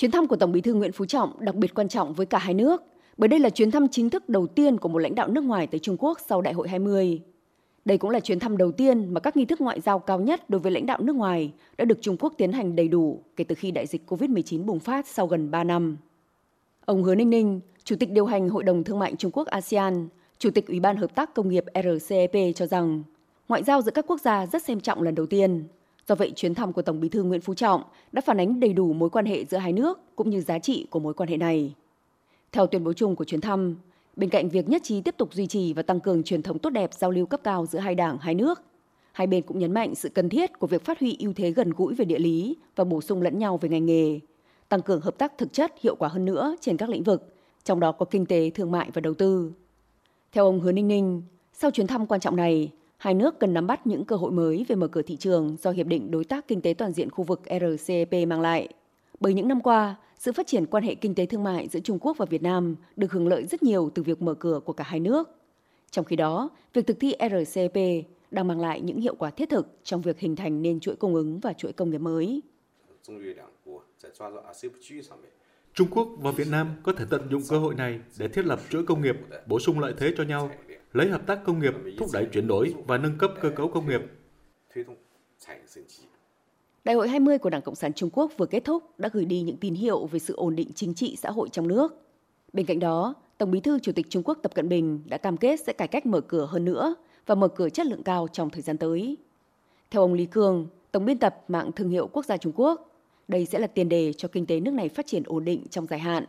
Chuyến thăm của Tổng Bí thư Nguyễn Phú Trọng đặc biệt quan trọng với cả hai nước, bởi đây là chuyến thăm chính thức đầu tiên của một lãnh đạo nước ngoài tới Trung Quốc sau Đại hội 20. Đây cũng là chuyến thăm đầu tiên mà các nghi thức ngoại giao cao nhất đối với lãnh đạo nước ngoài đã được Trung Quốc tiến hành đầy đủ kể từ khi đại dịch COVID-19 bùng phát sau gần 3 năm. Ông Hứa Ninh Ninh, Chủ tịch điều hành Hội đồng Thương mại Trung Quốc ASEAN, Chủ tịch Ủy ban Hợp tác Công nghiệp RCEP cho rằng, ngoại giao giữa các quốc gia rất xem trọng lần đầu tiên. Do vậy, chuyến thăm của Tổng bí thư Nguyễn Phú Trọng đã phản ánh đầy đủ mối quan hệ giữa hai nước cũng như giá trị của mối quan hệ này. Theo tuyên bố chung của chuyến thăm, bên cạnh việc nhất trí tiếp tục duy trì và tăng cường truyền thống tốt đẹp giao lưu cấp cao giữa hai đảng, hai nước, hai bên cũng nhấn mạnh sự cần thiết của việc phát huy ưu thế gần gũi về địa lý và bổ sung lẫn nhau về ngành nghề, tăng cường hợp tác thực chất hiệu quả hơn nữa trên các lĩnh vực, trong đó có kinh tế, thương mại và đầu tư. Theo ông Hứa Ninh Ninh, sau chuyến thăm quan trọng này, hai nước cần nắm bắt những cơ hội mới về mở cửa thị trường do Hiệp định Đối tác Kinh tế Toàn diện khu vực RCEP mang lại. Bởi những năm qua, sự phát triển quan hệ kinh tế thương mại giữa Trung Quốc và Việt Nam được hưởng lợi rất nhiều từ việc mở cửa của cả hai nước. Trong khi đó, việc thực thi RCEP đang mang lại những hiệu quả thiết thực trong việc hình thành nên chuỗi cung ứng và chuỗi công nghiệp mới. Trung Quốc và Việt Nam có thể tận dụng cơ hội này để thiết lập chuỗi công nghiệp, bổ sung lợi thế cho nhau, lấy hợp tác công nghiệp thúc đẩy chuyển đổi và nâng cấp cơ cấu công nghiệp. Đại hội 20 của Đảng Cộng sản Trung Quốc vừa kết thúc đã gửi đi những tín hiệu về sự ổn định chính trị xã hội trong nước. Bên cạnh đó, Tổng bí thư Chủ tịch Trung Quốc Tập Cận Bình đã cam kết sẽ cải cách mở cửa hơn nữa và mở cửa chất lượng cao trong thời gian tới. Theo ông Lý Cường, Tổng biên tập mạng thương hiệu quốc gia Trung Quốc, đây sẽ là tiền đề cho kinh tế nước này phát triển ổn định trong dài hạn.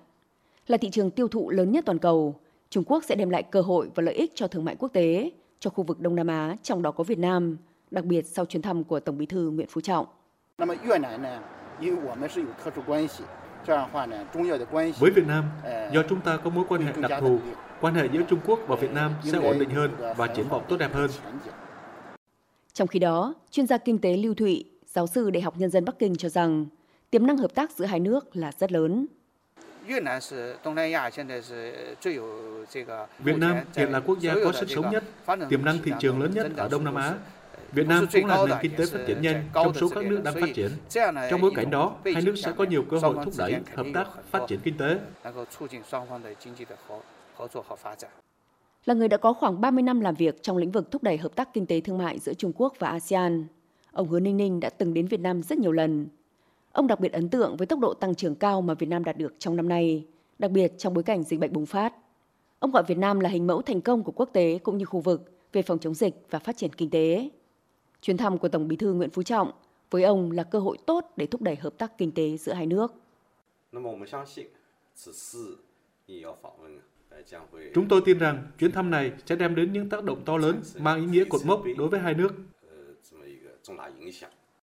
Là thị trường tiêu thụ lớn nhất toàn cầu, Trung Quốc sẽ đem lại cơ hội và lợi ích cho thương mại quốc tế, cho khu vực Đông Nam Á, trong đó có Việt Nam, đặc biệt sau chuyến thăm của Tổng bí thư Nguyễn Phú Trọng. Với Việt Nam, do chúng ta có mối quan hệ đặc thù, quan hệ giữa Trung Quốc và Việt Nam sẽ ổn định hơn và triển vọng tốt đẹp hơn. Trong khi đó, chuyên gia kinh tế Lưu Thụy, giáo sư Đại học Nhân dân Bắc Kinh cho rằng tiềm năng hợp tác giữa hai nước là rất lớn. Việt Nam hiện là quốc gia có sức sống nhất, tiềm năng thị trường lớn nhất ở Đông Nam Á. Việt Nam cũng là nền kinh tế phát triển nhanh trong số các nước đang phát triển. Trong bối cảnh đó, hai nước sẽ có nhiều cơ hội thúc đẩy hợp tác phát triển kinh tế. Là người đã có khoảng 30 năm làm việc trong lĩnh vực thúc đẩy hợp tác kinh tế thương mại giữa Trung Quốc và ASEAN, ông Hứa Ninh Ninh đã từng đến Việt Nam rất nhiều lần. Ông đặc biệt ấn tượng với tốc độ tăng trưởng cao mà Việt Nam đạt được trong năm nay, đặc biệt trong bối cảnh dịch bệnh bùng phát. Ông gọi Việt Nam là hình mẫu thành công của quốc tế cũng như khu vực về phòng chống dịch và phát triển kinh tế. Chuyến thăm của Tổng Bí thư Nguyễn Phú Trọng với ông là cơ hội tốt để thúc đẩy hợp tác kinh tế giữa hai nước. Chúng tôi tin rằng chuyến thăm này sẽ đem đến những tác động to lớn, mang ý nghĩa cột mốc đối với hai nước.